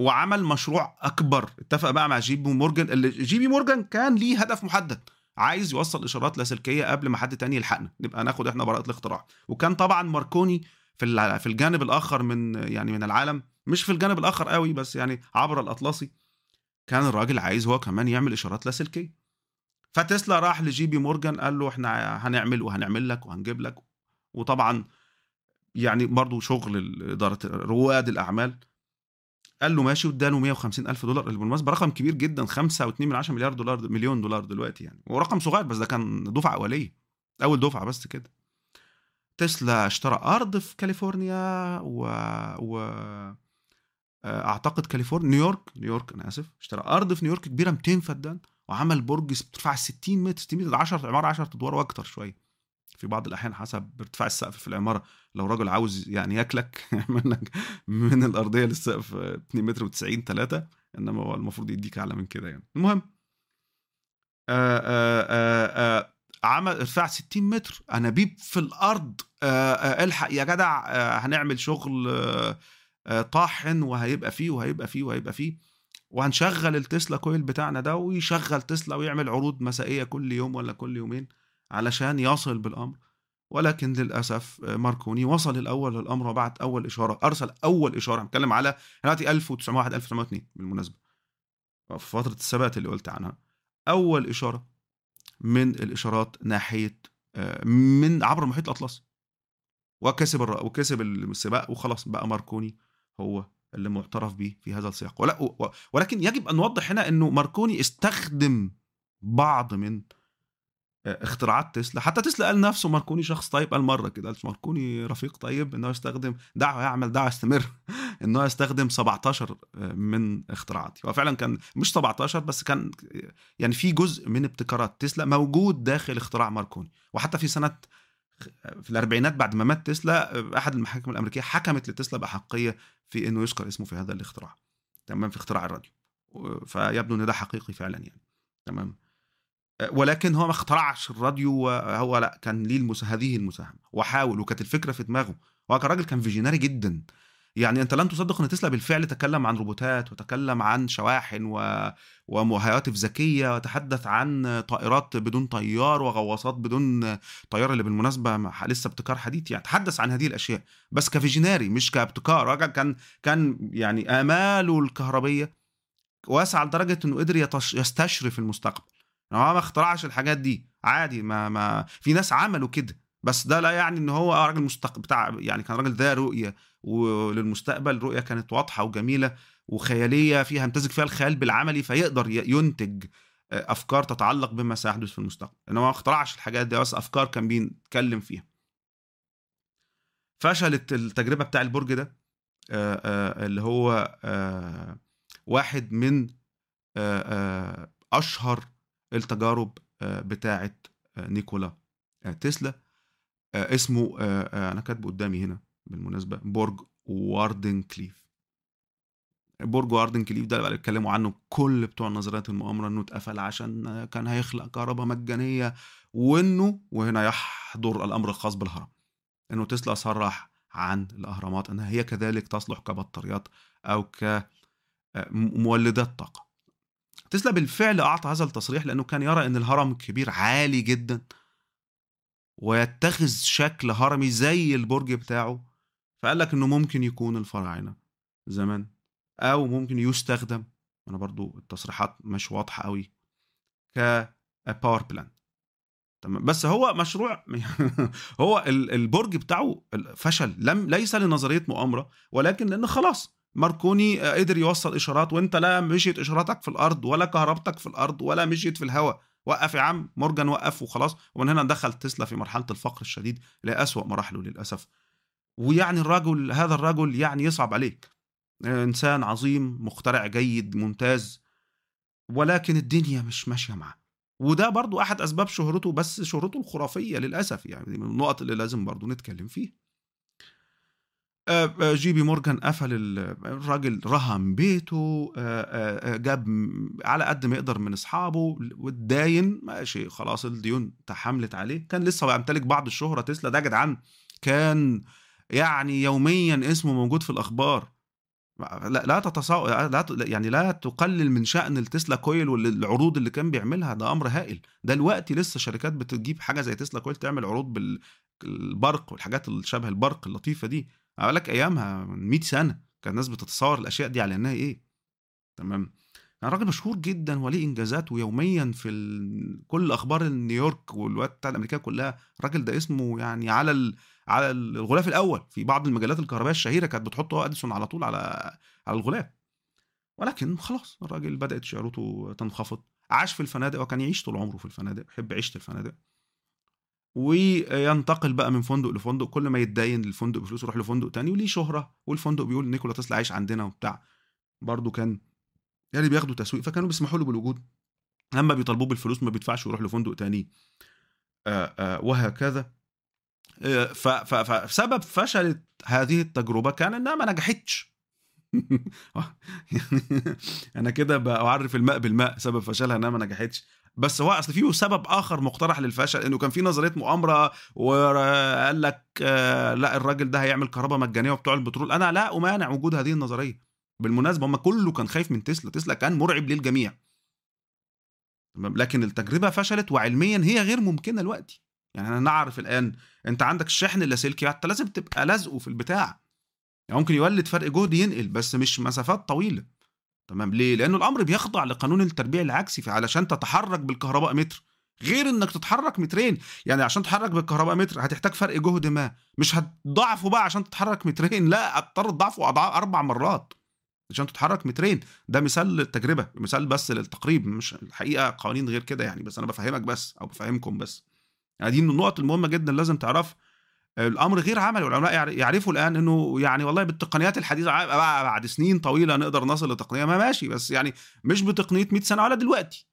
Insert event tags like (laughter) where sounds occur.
وعمل مشروع أكبر. اتفق بقى مع جي بي مورجان. اللي جي بي مورجان كان ليه هدف محدد. عايز يوصل إشارات لاسلكية قبل ما حد تاني يلحقنا. نبقى ناخد إحنا براءة الاختراع. وكان طبعا ماركوني في في الجانب الآخر من يعني من العالم. مش في الجانب الآخر قوي بس يعني عبر الأطلسي. كان الراجل عايز هو كمان يعمل إشارات لاسلكية. فتسلا راح لجي بي مورجان قال له إحنا هنعمل وهنعمل لك وهنجيب لك. وطبعا يعني برضه شغل إدارة رواد الأعمال. قال له ماشي واداله 150 ألف دولار. اللي بالمناسبة رقم كبير جدا 5.2 من 10 مليار دولار مليون دولار دلوقتي يعني. ورقم صغير بس ده كان دفعة أولية. أول دفعة بس كده. تسلا اشترى أرض في كاليفورنيا و, و... أعتقد كاليفورنيا نيويورك نيويورك أنا آسف. اشترى أرض في نيويورك كبيرة 200 فدان وعمل برج بترفع 60 متر 60 متر 10 عمارة 10 أدوار وأكتر شوية. في بعض الأحيان حسب ارتفاع السقف في العمارة لو راجل عاوز يعني ياكلك (laughs) منك من الأرضية للسقف 2 متر و90 3 إنما هو المفروض يديك أعلى من كده يعني. المهم آآ آآ آآ عمل ارتفاع 60 متر انابيب في الأرض الحق يا جدع هنعمل شغل طاحن وهيبقى فيه وهيبقى فيه وهيبقى فيه وهنشغل التسلا كويل بتاعنا ده ويشغل تسلا ويعمل عروض مسائية كل يوم ولا كل يومين. علشان يصل بالأمر. ولكن للأسف ماركوني وصل الأول للأمر وبعت أول إشارة أرسل أول إشارة. بتكلم على دلوقتي 1901 1902 بالمناسبه في فترة الثبات اللي قلت عنها. أول إشارة من الإشارات ناحية من عبر المحيط الأطلسي. وكسب وكسب السباق وخلاص بقى ماركوني هو اللي معترف به في هذا السياق. ولكن يجب أن نوضح هنا إنه ماركوني استخدم بعض من اختراعات تسلا. حتى تسلا قال نفسه ماركوني شخص طيب قال مرة كده قال ماركوني رفيق طيب إنه يستخدم دعوة يعمل دعوة يستمر (laughs) إنه يستخدم 17 من اختراعاتي. وفعلا كان مش 17 بس كان يعني في جزء من ابتكارات تسلا موجود داخل اختراع ماركوني. وحتى في سنة في الأربعينات بعد ما مات تسلا أحد المحاكم الأمريكية حكمت لتسلا باحقيه في إنه يذكر اسمه في هذا الاختراع. تمام في اختراع الراديو. فيبدو إن ده حقيقي فعلا يعني. تمام. ولكن هو ما اخترعش الراديو هو لا كان ليه المس... هذه المساهمة. وحاول وكانت الفكرة في دماغه. هو كان راجل كان فيجيناري جدا. يعني أنت لن تصدق إن تسلا بالفعل تكلم عن روبوتات وتكلم عن شواحن و... وهواتف ذكية وتحدث عن طائرات بدون طيار وغواصات بدون طيار اللي بالمناسبة لسه ابتكار حديث. يعني تحدث عن هذه الأشياء. بس كفيجيناري مش كابتكار. راجل كان كان يعني آماله الكهربية واسعة لدرجة إنه قدر يتش... يستشرف المستقبل. هو ما اخترعش الحاجات دي. عادي ما ما في ناس عملوا كده. بس ده لا يعني إن هو راجل مستقبل بتاع يعني كان راجل ذا رؤية. وللمستقبل رؤية كانت واضحة وجميلة وخيالية فيها يمتزج فيها الخيال بالعملي فيقدر ينتج أفكار تتعلق بما سيحدث في المستقبل. انما ما اخترعش الحاجات دي بس أفكار كان بيتكلم فيها. فشلت التجربة بتاع البرج ده اللي هو واحد من أشهر التجارب بتاعه نيكولا تسلا. اسمه أنا كاتبه قدامي هنا بالمناسبة برج واردن كليف برج واردن كليف ده اللي بيتكلموا عنه كل بتوع نظريات المؤامرة إنه اتقفل عشان كان هيخلق كهرباء مجانية وإنه وهنا يحضر الأمر الخاص بالهرم إنه تسلا صرح عن الأهرامات انها هي كذلك تصلح كبطاريات أو كمولدات طاقة. تسلا بالفعل أعطى هذا التصريح لأنه كان يرى إن الهرم الكبير عالي جدا ويتخذ شكل هرمي زي البرج بتاعه فقال لك إنه ممكن يكون الفراعنة زمان أو ممكن يستخدم أنا برضو التصريحات مش واضحة قوي ك power plan تمام؟ بس هو مشروع (laughs) هو البرج بتاعه فشل لم ليس لنظرية مؤامرة ولكن لأن خلاص ماركوني قدر يوصل إشارات وأنت لا مشيت إشاراتك في الأرض ولا كهربتك في الأرض ولا مشيت في الهواء. وقف يا عم. مورجان وقف وخلاص. ومن هنا دخل تسلا في مرحلة الفقر الشديد أسوأ مراحله للأسف. ويعني الرجل هذا الرجل يعني يصعب عليك. إنسان عظيم مخترع جيد ممتاز. ولكن الدنيا مش ماشية معاه. وده برضو أحد أسباب شهرته بس شهرته الخرافية للأسف يعني من النقط اللي لازم برضو نتكلم فيها. جي بي مورجان قفل الراجل رهن بيته جاب على قد ما يقدر من أصحابه واتداين ماشي خلاص الديون تحملت عليه. كان لسه بيمتلك بعض الشهرة تسلا. ده يا جدعان كان يعني يوميا اسمه موجود في الأخبار. لا لا تتصاو لا ت- يعني لا تقلل من شأن التسلا كويل والعروض اللي كان بيعملها. ده أمر هائل. ده دلوقتي لسه شركات بتجيب حاجة زي تسلا كويل تعمل عروض بالبرق والحاجات اللي شبه البرق اللطيفة دي. أقول لك أيامها من 100 سنة كان الناس بتتصور الأشياء دي على إنها إيه. تمام؟ يعني راجل مشهور جدا وليه انجازات ويوميا في ال... كل أخبار نيويورك والوقت بتاع الأمريكية كلها. الراجل ده اسمه يعني على ال... على الغلاف الأول في بعض المجلات الكهربائية الشهيرة كانت بتحطه أديسون على طول على على الغلاف. ولكن خلاص الراجل بدأت شهرته تنخفض عاش في الفنادق وكان يعيش طول عمره في الفنادق يحب عيشه الفنادق. وينتقل بقى من فندق لفندق. كل ما يتدين الفندق بفلوس يروح لفندق تاني وليه شهرة. والفندق بيقول نيكولا تسلا عايش عندنا وبتاع. برضه كان يعني بياخدوا تسويق فكانوا بيسمحوا له بالوجود. لما بيطالبوه بالفلوس ما بيدفعش ويروح لفندق تاني. آآ وهكذا. آآ ف- ف- فسبب فشل هذه التجربة كان إنها ما نجحتش. (laughs) يعني أنا كده بعرف الماء بالماء. سبب فشلها إنها ما نجحتش. بس هو أصل في سبب آخر مقترح للفشل إنه كان في نظرية مؤامرة وقال لك آه، لا الراجل ده هيعمل كهرباء مجانية وبتوع البترول. أنا لا أمانع وجود هذه النظرية. بالمناسبة هم كله كان خايف من تسلا. تسلا كان مرعب للجميع. لكن التجربة فشلت وعلميا هي غير ممكنة دلوقتي. يعني أنا نعرف الآن أنت عندك الشحن اللاسلكي انت لازم تبقى لازقه في البتاع. يعني ممكن يولد فرق جهد ينقل بس مش مسافات طويلة. تمام؟ ليه؟ لأنه الأمر بيخضع لقانون التربيع العكسي فعلشان تتحرك بالكهرباء متر. غير إنك تتحرك مترين. يعني عشان تتحرك بالكهرباء متر هتحتاج فرق جهد ما. مش هتضاعفه بقى عشان تتحرك مترين لا هتضطر تضاعفه اضعاف أربع مرات عشان تتحرك مترين. ده مثال للتجربة مثال بس للتقريب. مش الحقيقة قوانين غير كده يعني بس أنا بفهمك بس أو بفهمكم بس. يعني دي النقط المهمة جدا لازم تعرف الأمر غير عملي والعلماء يعر- يعرفوا الآن إنه يعني والله بالتقنيات الحديثة بعد سنين طويلة نقدر نصل لتقنية ما ماشي بس يعني مش بتقنية 100 سنة ولا دلوقتي.